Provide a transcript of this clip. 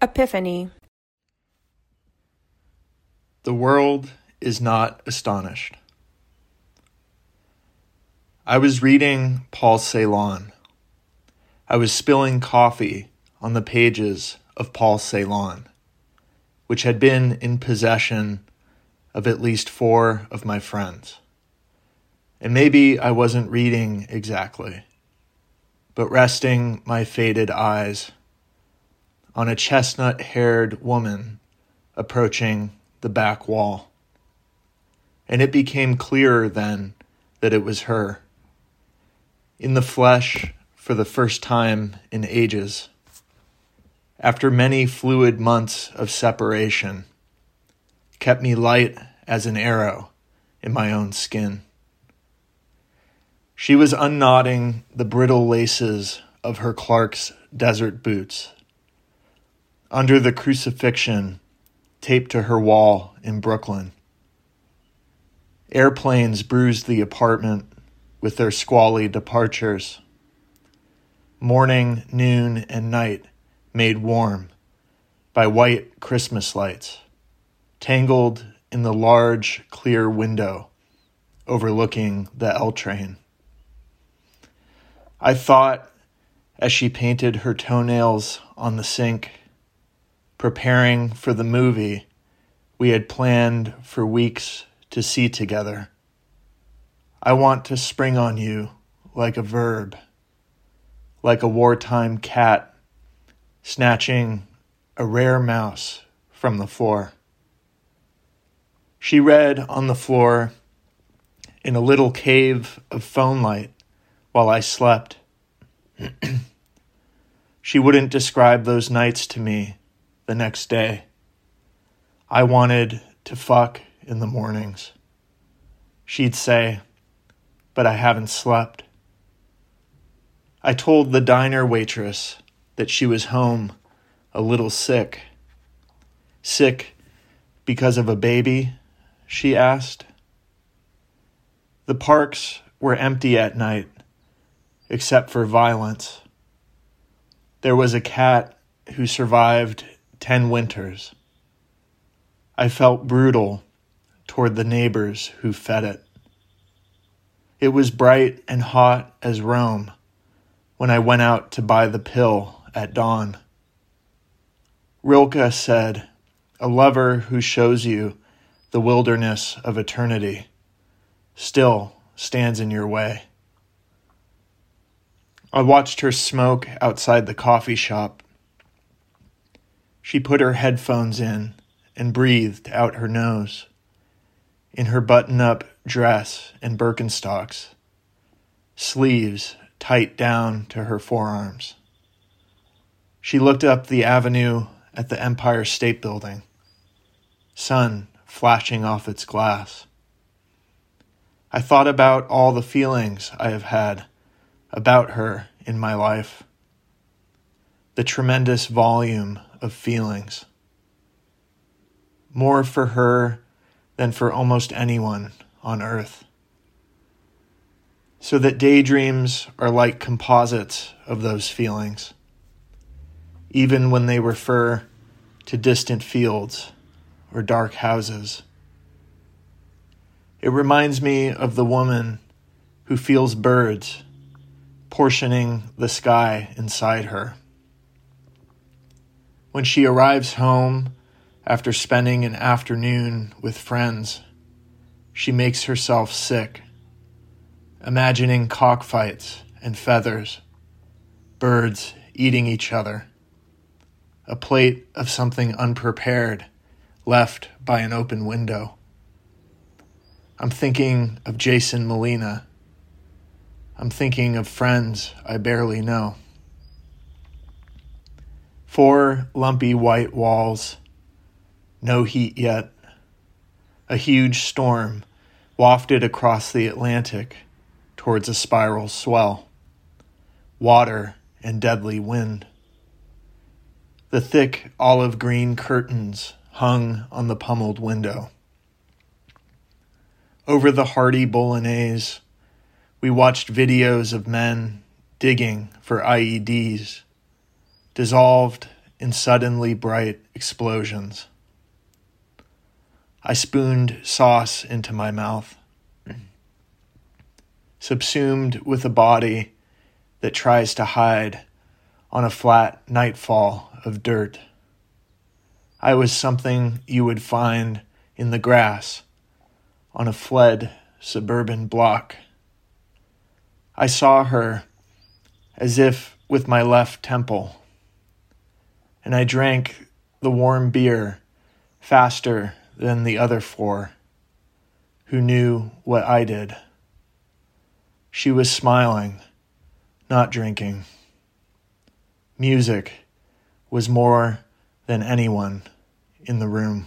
Epiphany. The world is not astonished. I was reading Paul Celan. I was spilling coffee on the pages of Paul Celan, which had been in possession of at least four of my friends. And maybe I wasn't reading exactly, but resting my faded eyes on a chestnut haired woman approaching the back wall. And it became clearer then that it was her. In the flesh, for the first time in ages. After many fluid months of separation, kept me light as an arrow in my own skin. She was unknotting the brittle laces of her Clarks desert boots under the crucifixion taped to her wall in Brooklyn. Airplanes bruised the apartment with their squally departures. Morning, noon, and night made warm by white Christmas lights, tangled in the large, clear window overlooking the L train. I thought as she painted her toenails on the sink preparing for the movie we had planned for weeks to see together. I want to spring on you like a verb, like a wartime cat snatching a rare mouse from the floor. She read on the floor in a little cave of phone light while I slept. she wouldn't describe those nights to me the next day. I wanted to fuck in the mornings. She'd say, but I haven't slept. I told the diner waitress that she was home a little sick. Sick because of a baby? she asked. The parks were empty at night, except for violence. There was a cat who survived ten winters. I felt brutal toward the neighbors who fed it. It was bright and hot as Rome when I went out to buy the pill at dawn. Rilke said, A lover who shows you the wilderness of eternity still stands in your way. I watched her smoke outside the coffee shop she put her headphones in and breathed out her nose. In her button up dress and Birkenstocks, sleeves tight down to her forearms. She looked up the avenue at the Empire State Building, sun flashing off its glass. I thought about all the feelings I have had about her in my life, the tremendous volume of feelings. More for her than for almost anyone on earth. So that daydreams are like composites of those feelings, even when they refer to distant fields or dark houses. It reminds me of the woman who feels birds portioning the sky inside her. When she arrives home after spending an afternoon with friends, she makes herself sick, imagining cockfights and feathers, birds eating each other, a plate of something unprepared left by an open window. I'm thinking of Jason Molina. I'm thinking of friends I barely know. Four lumpy white walls, no heat yet. A huge storm wafted across the Atlantic towards a spiral swell. Water and deadly wind. The thick olive green curtains hung on the pummeled window. Over the hearty bolognese, we watched videos of men digging for IEDs dissolved in suddenly bright explosions. I spooned sauce into my mouth, subsumed with a body that tries to hide on a flat nightfall of dirt. I was something you would find in the grass on a fled suburban block. I saw her as if with my left temple, and I drank the warm beer faster than the other four who knew what I did. She was smiling, not drinking. Music was more than anyone in the room.